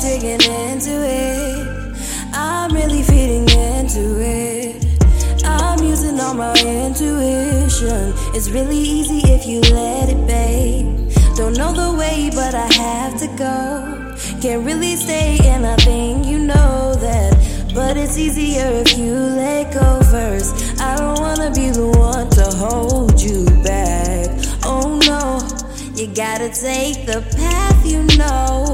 getting into it. I'm really feeding into it. I'm using all my intuition. It's really easy if you let it, babe. Don't know the way, but I have to go. Can't really stay, and I think you know that. But it's easier if you let go first. I don't wanna be the one to hold you back. Oh no, you gotta take the path you know.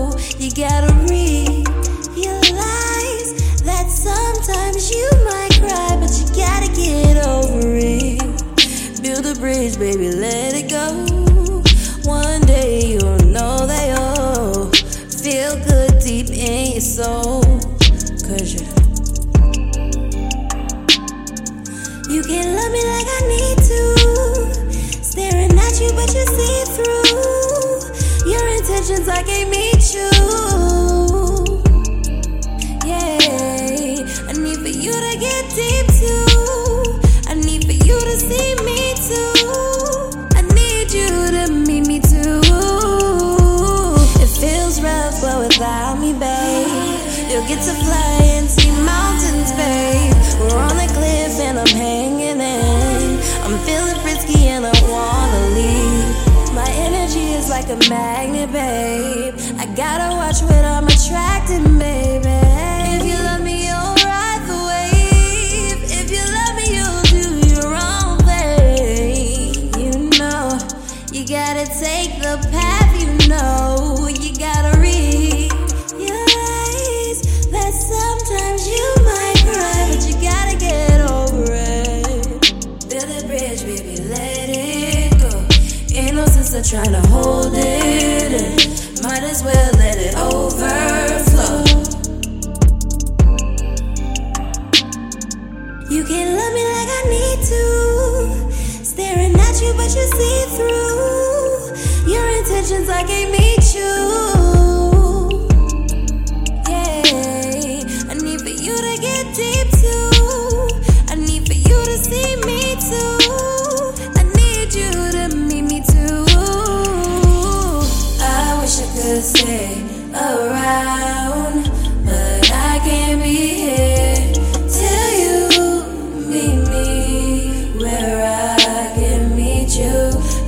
Soul. Cause you You can't love me like I need to. Staring at you, but you see through your intentions. I can't meet you. Like a magnet, babe. I gotta watch what I'm attracting, baby. If you love me, you'll ride the wave. If you love me, you'll do your own thing. You know, you gotta take the path you know. You gotta read. realize that sometimes you No sense trying to hold it in. Might as well let it overflow. You can love me like I need to. Staring at you, but you see through your intentions. I can't meet you. Around, but I can't be here till you meet me where I can meet you.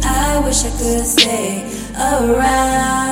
I wish I could stay around,